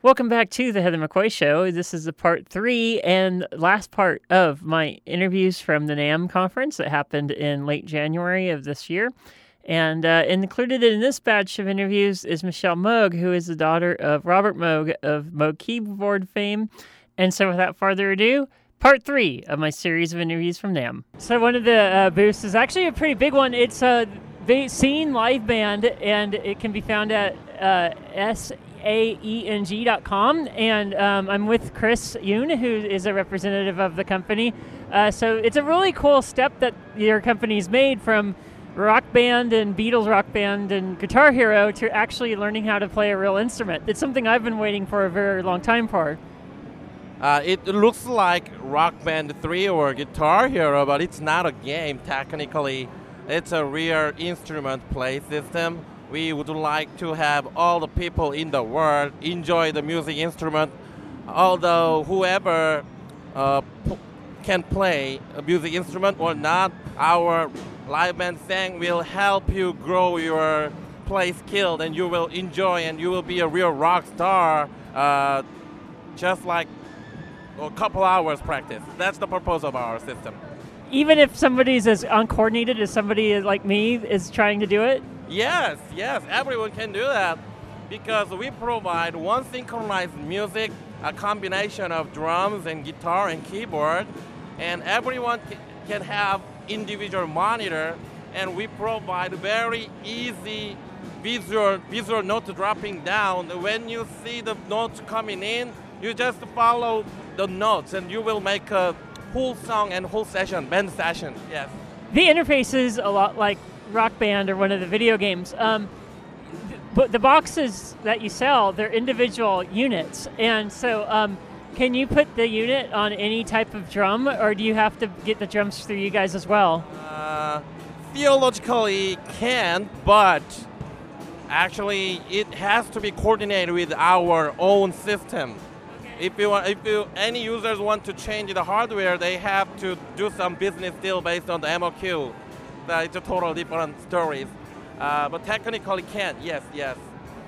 Welcome back to the Heather McCoy Show. This is the part three and last part of my interviews from the NAMM conference that happened in late January of this year. And uh, included in this batch of interviews is Michelle Moog, who is the daughter of Robert Moog of Moog Keyboard fame. And so, without further ado, part three of my series of interviews from NAMM. So, one of the uh, booths is actually a pretty big one. It's a uh, Saeng Live Band, and it can be found at uh, saeng.com. And um, I'm with Chris Yoon, who is a representative of the company. Uh, so, it's a really cool step that your company's made from rock band and Beatles rock band and Guitar Hero to actually learning how to play a real instrument. It's something I've been waiting for a very long time for. Uh, it looks like Rock Band 3 or Guitar Hero, but it's not a game technically. It's a real instrument play system. We would like to have all the people in the world enjoy the music instrument, although whoever uh, can play a music instrument or not, our live band thing will help you grow your play skill and you will enjoy and you will be a real rock star uh, just like a couple hours practice. That's the purpose of our system. Even if somebody's as uncoordinated as somebody like me is trying to do it yes yes everyone can do that because we provide one synchronized music a combination of drums and guitar and keyboard and everyone can have individual monitor and we provide very easy visual visual note dropping down. When you see the notes coming in, you just follow the notes and you will make a whole song and whole session, band session. Yes. The interface is a lot like Rock Band or one of the video games. Um, but the boxes that you sell, they're individual units, and so um, can you put the unit on any type of drum, or do you have to get the drums through you guys as well? Uh, theologically can, but actually it has to be coordinated with our own system. Okay. If you want, if you any users want to change the hardware, they have to do some business deal based on the MOQ. That it's a total different stories. Uh, but technically can, yes, yes.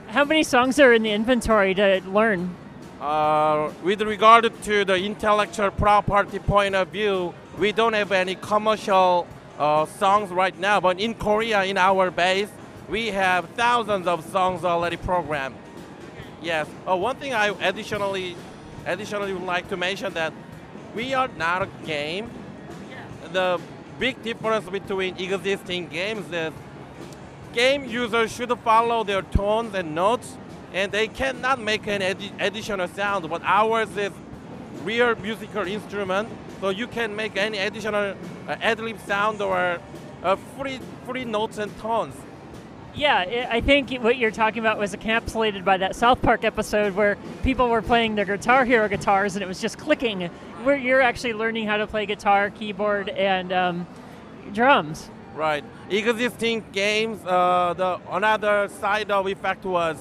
How many songs are in the inventory to learn? Uh, with regard to the intellectual property point of view, we don't have any commercial uh, songs right now, but in Korea, in our base, we have thousands of songs already programmed. Yes. Uh, one thing I additionally, additionally would like to mention that we are not a game. The big difference between existing games is game users should follow their tones and notes and they cannot make an additional sound, but ours is real musical instrument, so you can make any additional uh, ad-lib sound or uh, free, free notes and tones. Yeah, I think what you're talking about was encapsulated by that South Park episode where people were playing their Guitar Hero guitars and it was just clicking. Where you're actually learning how to play guitar, keyboard, and um, drums. Right. Existing games. Uh, the another side of effect was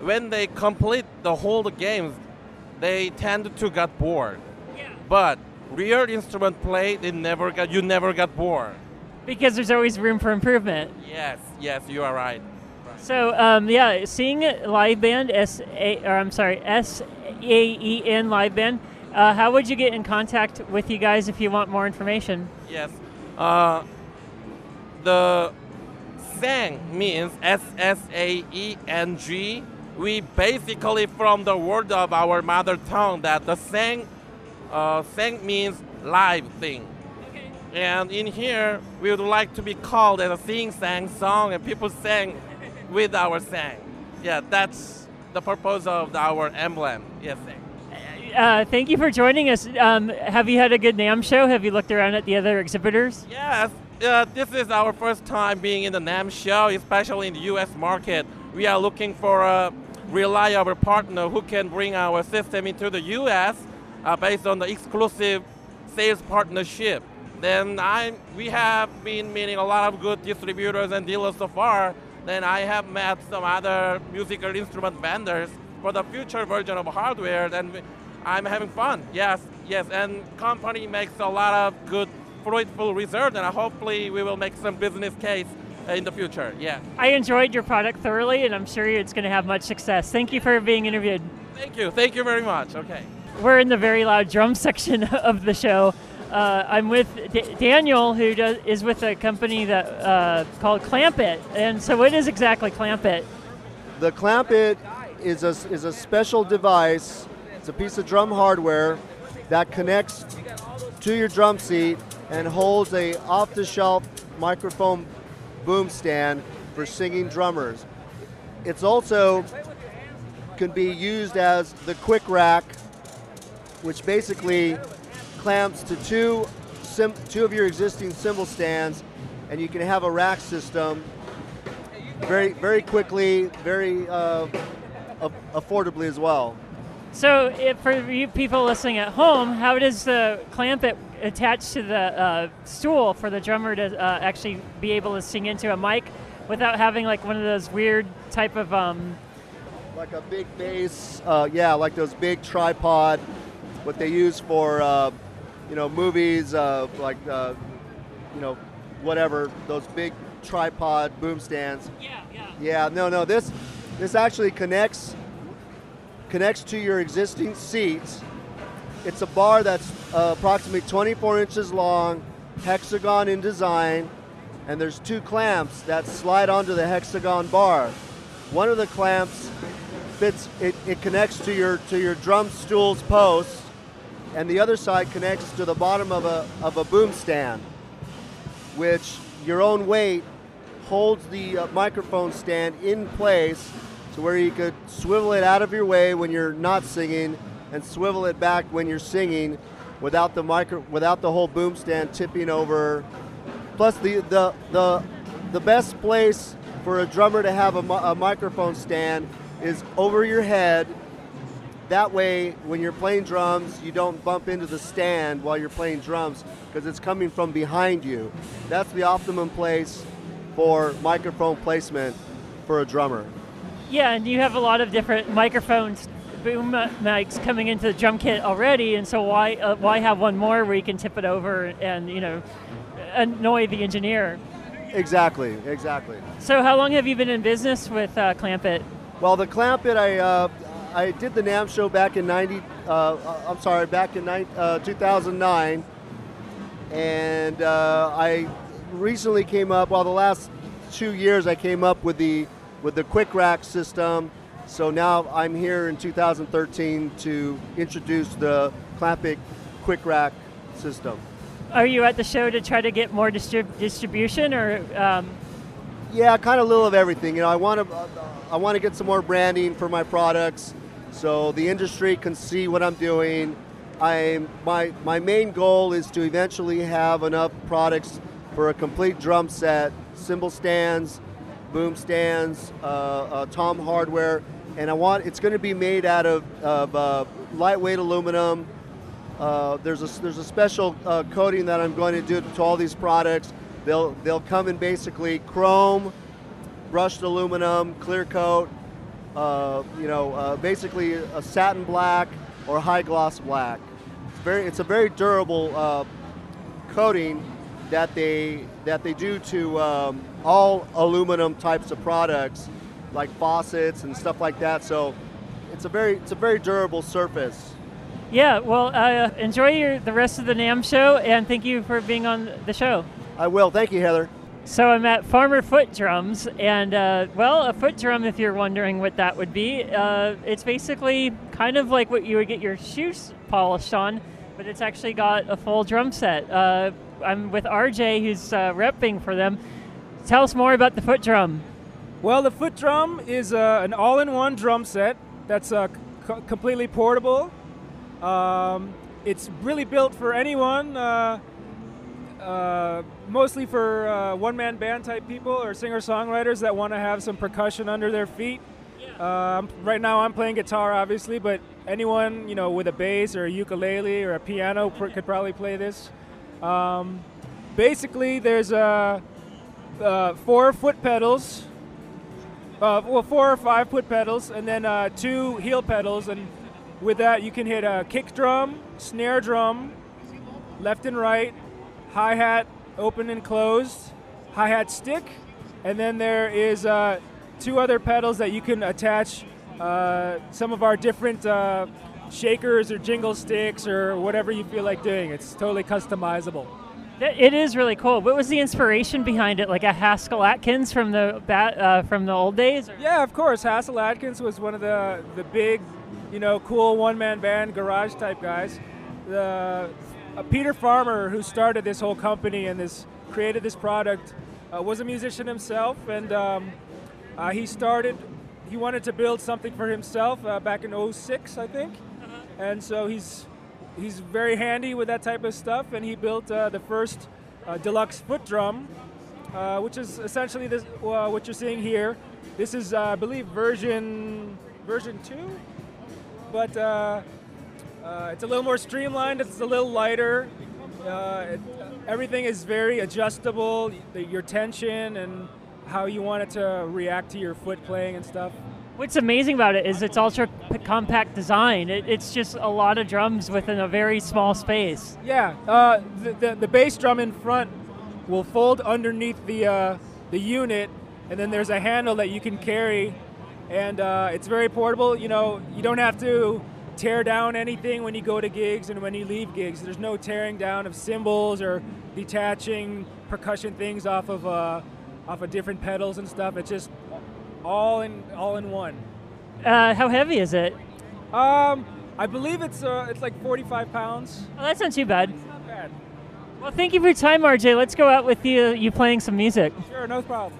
when they complete the whole games, they tend to get bored. Yeah. But real instrument play, they never got you never got bored. Because there's always room for improvement. Yes, yes, you are right. So um, yeah, Saeng live band S A or I'm sorry S A E N live band. Uh, how would you get in contact with you guys if you want more information? Yes, uh, the Sang means S S A E N G we basically from the word of our mother tongue that the Sang, uh, Saeng means live thing. Okay. And in here, we would like to be called as a sing sang song, and people sang with our sang. Yeah, that's the purpose of our emblem. Yes, uh, thank you for joining us. Um, have you had a good NAMM show? Have you looked around at the other exhibitors? Yes. Uh, this is our first time being in the NAMM show, especially in the U.S. market. We are looking for a reliable partner who can bring our system into the U.S. Uh, based on the exclusive sales partnership. Then I, we have been meeting a lot of good distributors and dealers so far. Then I have met some other musical instrument vendors for the future version of hardware. Then I'm having fun. Yes, yes, and company makes a lot of good fruitful research, and hopefully we will make some business case in the future. Yeah. I enjoyed your product thoroughly, and I'm sure it's going to have much success. Thank you for being interviewed. Thank you. Thank you very much. Okay. We're in the very loud drum section of the show. Uh, I'm with D- Daniel, who does, is with a company that uh, called Clamp It. And so, what is exactly Clamp It? The Clamp It is a, is a special device. It's a piece of drum hardware that connects to your drum seat and holds a off-the-shelf microphone boom stand for singing drummers. It's also can be used as the quick rack, which basically clamps to two two of your existing cymbal stands, and you can have a rack system very very quickly, very uh, affordably as well. So, if, for you people listening at home, how does the clamp it attach to the uh, stool for the drummer to uh, actually be able to sing into a mic without having like one of those weird type of um, like a big bass, uh, yeah, like those big tripod, what they use for, uh, you know, movies, uh, like, uh, you know, whatever, those big tripod boom stands. Yeah, yeah. Yeah, no, no, this, this actually connects, connects to your existing seats. It's a bar that's uh, approximately 24 inches long, hexagon in design, and there's two clamps that slide onto the hexagon bar. One of the clamps fits it, it connects to your to your drum stool's post and the other side connects to the bottom of a of a boom stand which your own weight holds the uh, microphone stand in place to where you could swivel it out of your way when you're not singing and swivel it back when you're singing without the micro without the whole boom stand tipping over plus the the the the best place for a drummer to have a, a microphone stand is over your head. That way, when you're playing drums, you don't bump into the stand while you're playing drums because it's coming from behind you. That's the optimum place for microphone placement for a drummer. Yeah, and you have a lot of different microphones, boom mics coming into the drum kit already, and so why uh, why have one more where you can tip it over and you know annoy the engineer? Exactly, exactly. So, how long have you been in business with uh, Clamp It? Well, the Clamp It, I uh, I did the NAMM show back in '90. Uh, I'm sorry, back in uh, 2009, and uh, I recently came up. Well, the last two years, I came up with the with the Quick Rack system. So now I'm here in 2013 to introduce the Clamp It Quick Rack system. Are you at the show to try to get more distrib- distribution, or? Um yeah, kind of a little of everything. You know, I want to I want to get some more branding for my products, so the industry can see what I'm doing. I my my main goal is to eventually have enough products for a complete drum set, cymbal stands, boom stands, uh, uh, tom hardware, and I want it's going to be made out of, of uh, lightweight aluminum. Uh, there's a there's a special uh, coating that I'm going to do to all these products They'll they'll come in basically chrome, brushed aluminum, clear coat, uh, you know, basically a satin black or high gloss black. It's very it's a very durable coating that they that they do to um, all aluminum types of products like faucets and stuff like that. So it's a very it's a very durable surface. Yeah, well, uh, enjoy your, the rest of the NAMM show, and thank you for being on the show. I will. Thank you, Heather. So I'm at Farmer Foot Drums, and uh, well, a foot drum, if you're wondering what that would be, uh, it's basically kind of like what you would get your shoes polished on, but it's actually got a full drum set. Uh, I'm with RJ, who's uh, repping for them. Tell us more about the foot drum. Well, the foot drum is uh, an all-in-one drum set that's uh, c- completely portable. Um, it's really built for anyone uh, mostly for uh, one-man band type people or singer-songwriters that want to have some percussion under their feet. Uh, right now, I'm playing guitar, obviously, but anyone you know with a bass or a ukulele or a piano pr- could probably play this. Um, basically, there's uh, uh, four foot pedals, well, four or five foot pedals, and then two heel pedals, and with that, you can hit a kick drum, snare drum, left and right, hi hat open and closed, hi hat stick, and then there is uh, two other pedals that you can attach uh, some of our different uh, shakers or jingle sticks or whatever you feel like doing. It's totally customizable. It is really cool. What was the inspiration behind it? Like a Hasil Adkins from the bat, uh, from the old days? Or? Yeah, of course. Hasil Adkins was one of the the big, you know, cool one man band garage type guys. The uh, Peter Farmer, who started this whole company and this created this product, uh, was a musician himself, and um, uh, he started. He wanted to build something for himself uh, back in 06, I think, uh-huh. and so he's he's very handy with that type of stuff, and he built uh, the first uh, deluxe foot drum, uh, which is essentially this, uh, what you're seeing here. This is, uh, I believe, version version two, but uh, it's a little more streamlined. It's a little lighter. It, everything is very adjustable. your tension and how you want it to react to your foot playing and stuff. What's amazing about it is it's ultra compact design. It, it's just a lot of drums within a very small space. Yeah, uh, the, the, the bass drum in front will fold underneath the uh, the unit, and then there's a handle that you can carry, and uh, it's very portable. You know, you don't have to tear down anything when you go to gigs and when you leave gigs. There's no tearing down of cymbals or detaching percussion things off of uh, off of different pedals and stuff. It's just all in all in one. Uh, how heavy is it? Um, I believe it's uh, it's like 45 pounds. Oh, that's not too bad. It's not bad. Well, thank you for your time, RJ. Let's go out with you. You playing some music? Sure, no problem.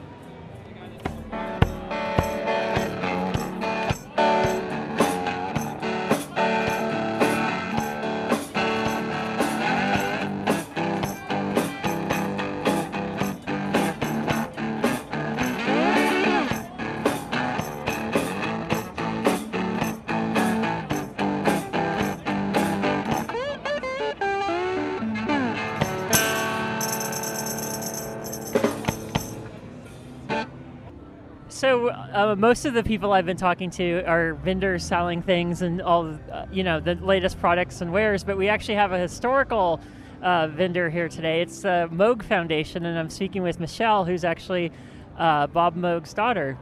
So uh, most of the people I've been talking to are vendors selling things and all, uh, you know, the latest products and wares. But we actually have a historical uh, vendor here today. It's the Moog Foundation, and I'm speaking with Michelle, who's actually uh, Bob Moog's daughter.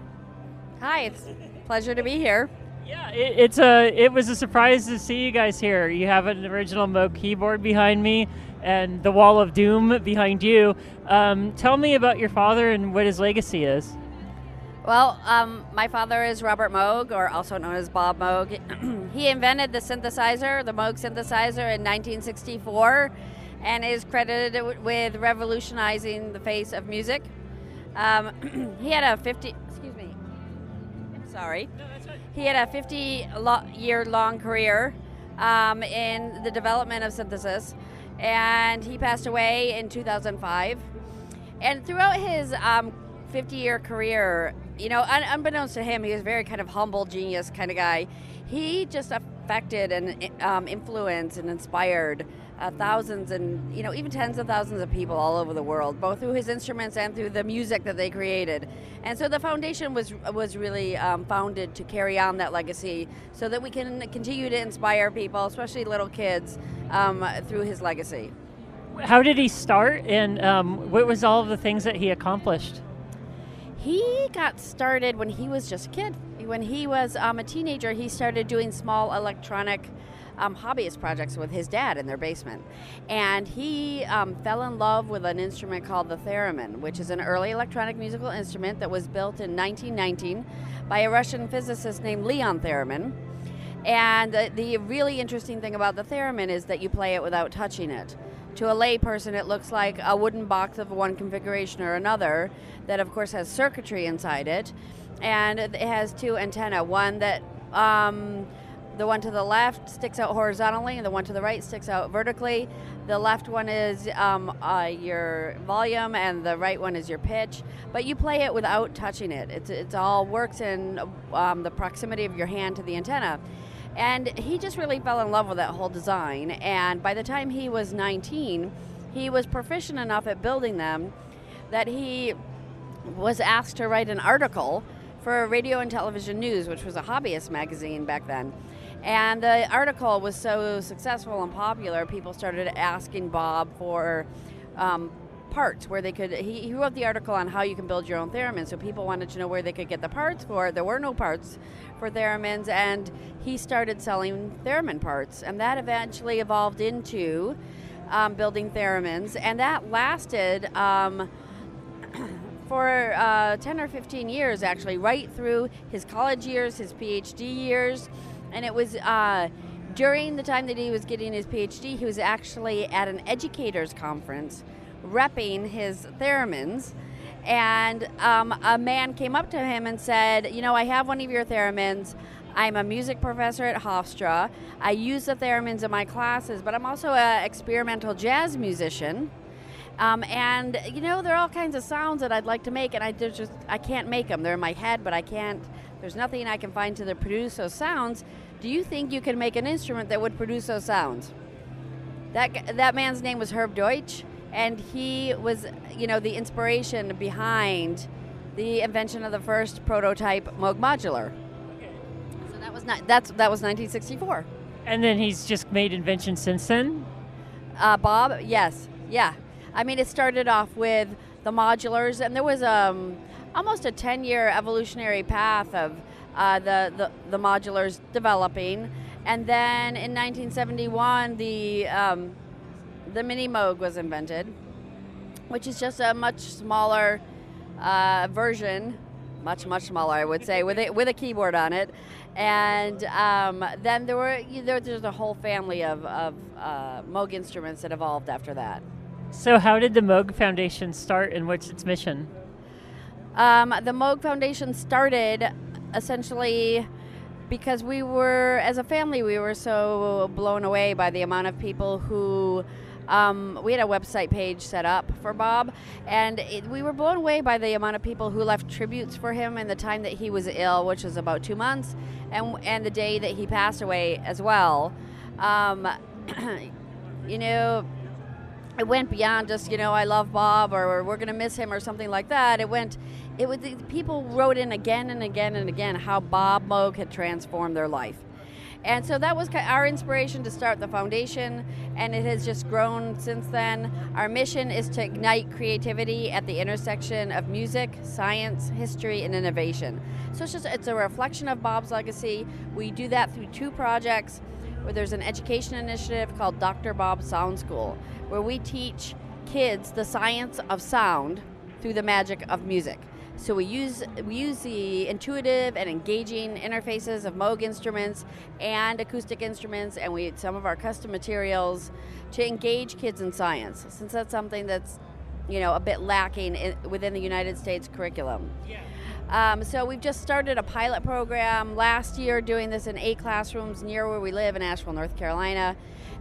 Hi, it's a pleasure to be here. Yeah, it, it's a. It was a surprise to see you guys here. You have an original Moog keyboard behind me, and the Wall of Doom behind you. Um, tell me about your father and what his legacy is. Well, um, my father is Robert Moog, or also known as Bob Moog. he invented the synthesizer, the Moog synthesizer, in 1964, and is credited with revolutionizing the face of music. Um, he had a 50, excuse me, sorry. He had a 50 year long career um, in the development of synthesis, and he passed away in 2005. And throughout his um, 50 year career, you know, un- unbeknownst to him, he was very kind of humble, genius kind of guy. He just affected and um, influenced and inspired uh, thousands and you know even tens of thousands of people all over the world, both through his instruments and through the music that they created. And so the foundation was was really um, founded to carry on that legacy, so that we can continue to inspire people, especially little kids, um, through his legacy. How did he start, and um, what was all of the things that he accomplished? He got started when he was just a kid. When he was um, a teenager, he started doing small electronic um, hobbyist projects with his dad in their basement. And he um, fell in love with an instrument called the theremin, which is an early electronic musical instrument that was built in 1919 by a Russian physicist named Leon Theremin. And the, the really interesting thing about the theremin is that you play it without touching it. To a layperson, it looks like a wooden box of one configuration or another that, of course, has circuitry inside it. And it has two antennae one that um, the one to the left sticks out horizontally, and the one to the right sticks out vertically. The left one is um, uh, your volume, and the right one is your pitch. But you play it without touching it. It's, it's all works in um, the proximity of your hand to the antenna. And he just really fell in love with that whole design. And by the time he was 19, he was proficient enough at building them that he was asked to write an article for Radio and Television News, which was a hobbyist magazine back then. And the article was so successful and popular, people started asking Bob for um, parts where they could. He, he wrote the article on how you can build your own theremin, so people wanted to know where they could get the parts for. There were no parts for theremins, and he started selling theremin parts, and that eventually evolved into um, building theremins, and that lasted. Um, for uh, 10 or 15 years, actually, right through his college years, his PhD years. And it was uh, during the time that he was getting his PhD, he was actually at an educators conference repping his theremins. And um, a man came up to him and said, You know, I have one of your theremins. I'm a music professor at Hofstra. I use the theremins in my classes, but I'm also an experimental jazz musician. Um, and you know, there are all kinds of sounds that I'd like to make, and I just I can't make them. They're in my head, but I can't. There's nothing I can find to produce those sounds. Do you think you can make an instrument that would produce those sounds? That that man's name was Herb Deutsch, and he was, you know, the inspiration behind the invention of the first prototype Moog modular. Okay. So that was not that's that was 1964. And then he's just made inventions since then. Uh, Bob, yes, yeah. I mean, it started off with the modulars, and there was um, almost a 10 year evolutionary path of uh, the, the, the, modulars developing. And then in 1971, the, um, the Mini Moog was invented, which is just a much smaller uh, version, much, much smaller, I would say, with a, with a keyboard on it. And um, then there were there, there's a whole family of, of uh, Moog instruments that evolved after that. So, how did the Moog Foundation start and what's its mission? Um, the Moog Foundation started essentially because we were, as a family, we were so blown away by the amount of people who. Um, we had a website page set up for Bob, and it, we were blown away by the amount of people who left tributes for him in the time that he was ill, which was about two months, and and the day that he passed away as well. Um, you know, it went beyond just you know I love Bob or we're going to miss him or something like that. It went, it was people wrote in again and again and again how Bob Moog had transformed their life, and so that was our inspiration to start the foundation, and it has just grown since then. Our mission is to ignite creativity at the intersection of music, science, history, and innovation. So it's just it's a reflection of Bob's legacy. We do that through two projects where there's an education initiative called Dr. Bob Sound School, where we teach kids the science of sound through the magic of music. So we use we use the intuitive and engaging interfaces of Moog instruments and acoustic instruments, and we some of our custom materials to engage kids in science, since that's something that's you know a bit lacking in, within the United States curriculum. Yeah. Um, so we've just started a pilot program last year doing this in eight classrooms near where we live in Asheville, North Carolina.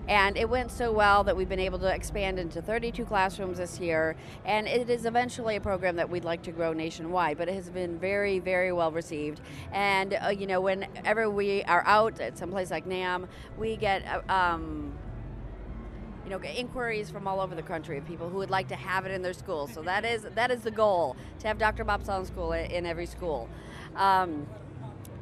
And it went so well that we've been able to expand into 32 classrooms this year. And it is eventually a program that we'd like to grow nationwide, but it has been very, very well received. And, uh, you know, whenever we are out at some place like NAMM, we get uh, um, you know, inquiries from all over the country of people who would like to have it in their school. So that is that is the goal to have Dr. Bob Sound School in every school. Um,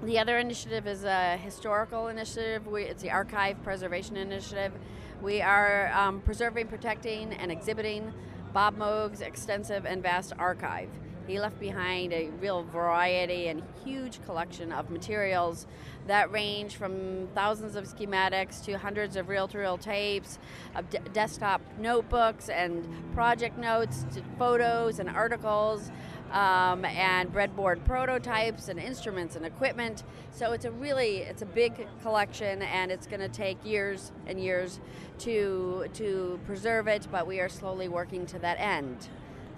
the other initiative is a historical initiative. We, it's the Archive Preservation Initiative. We are um, preserving, protecting, and exhibiting Bob Moog's extensive and vast archive. He left behind a real variety and huge collection of materials that range from thousands of schematics to hundreds of reel to reel tapes, of desktop notebooks and project notes, to photos and articles. Um, and breadboard prototypes and instruments and equipment. So it's a really it's a big collection, and it's going to take years and years to to preserve it. But we are slowly working to that end.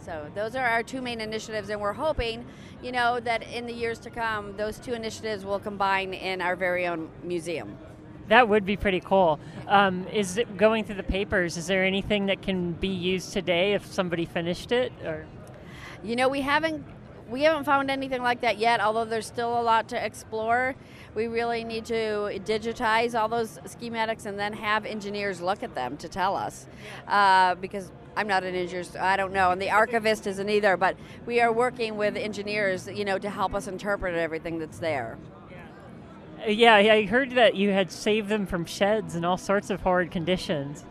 So those are our two main initiatives, and we're hoping, you know, that in the years to come, those two initiatives will combine in our very own museum. That would be pretty cool. Um, is it going through the papers? Is there anything that can be used today if somebody finished it, or? You know, we haven't we haven't found anything like that yet. Although there's still a lot to explore. We really need to digitize all those schematics and then have engineers look at them to tell us, uh, because I'm not an engineer, so I don't know, and the archivist isn't either. But we are working with engineers, you know, to help us interpret everything that's there. Yeah, I heard that you had saved them from sheds and all sorts of horrid conditions.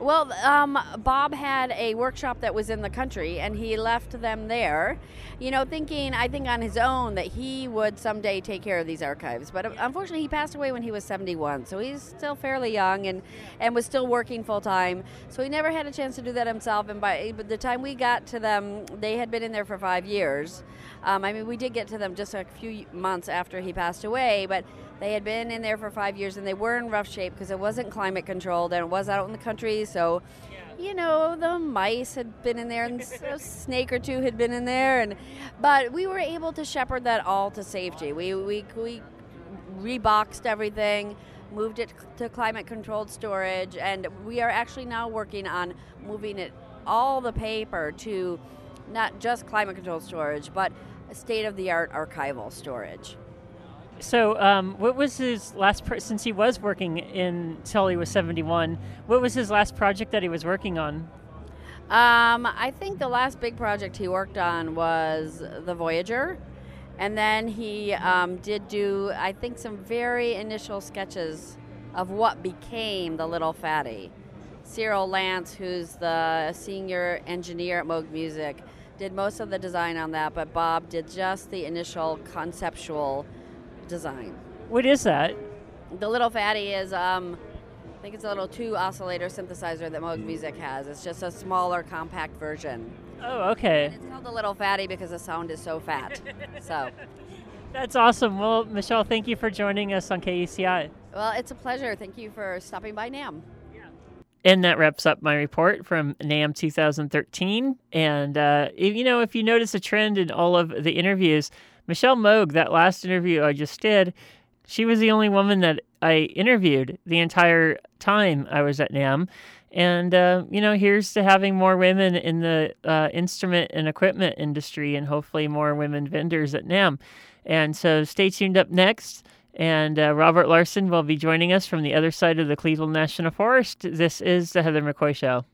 Well, um, Bob had a workshop that was in the country, and he left them there, you know, thinking, I think, on his own that he would someday take care of these archives. But uh, unfortunately, he passed away when he was 71, so he's still fairly young and, and was still working full time. So he never had a chance to do that himself. And by the time we got to them, they had been in there for five years. Um, I mean, we did get to them just a few months after he passed away, but they had been in there for five years and they were in rough shape because it wasn't climate controlled and it was out in the country. So, you know, the mice had been in there and a snake or two had been in there, and but we were able to shepherd that all to safety. We we we reboxed everything moved it to climate controlled storage, and we are actually now working on moving it all the paper to not just climate controlled storage, but state of the art archival storage. So, um, what was his last? Pro- since he was working in until he was seventy-one, what was his last project that he was working on? Um, I think the last big project he worked on was the Voyager, and then he um, did do, I think, some very initial sketches of what became the Little Phatty. Cyril Lance, who's the senior engineer at Moog Music, did most of the design on that, but Bob did just the initial conceptual design. What is that? The Little Phatty is, um, I think it's a little two oscillator synthesizer that Moog Music has. It's just a smaller, compact version. Oh, okay. And it's called the Little Phatty because the sound is so fat. so. That's awesome. Well, Michelle, thank you for joining us on KECI. Well, it's a pleasure. Thank you for stopping by NAMM. And that wraps up my report from NAMM 2013. And, uh, if, you know, if you notice a trend in all of the interviews, Michelle Moog, that last interview I just did, she was the only woman that I interviewed the entire time I was at NAMM. And, uh, you know, here's to having more women in the uh, instrument and equipment industry and hopefully more women vendors at NAMM. And so stay tuned up next. And uh, Robert Larson will be joining us from the other side of the Cleveland National Forest. This is the Heather McCoy Show.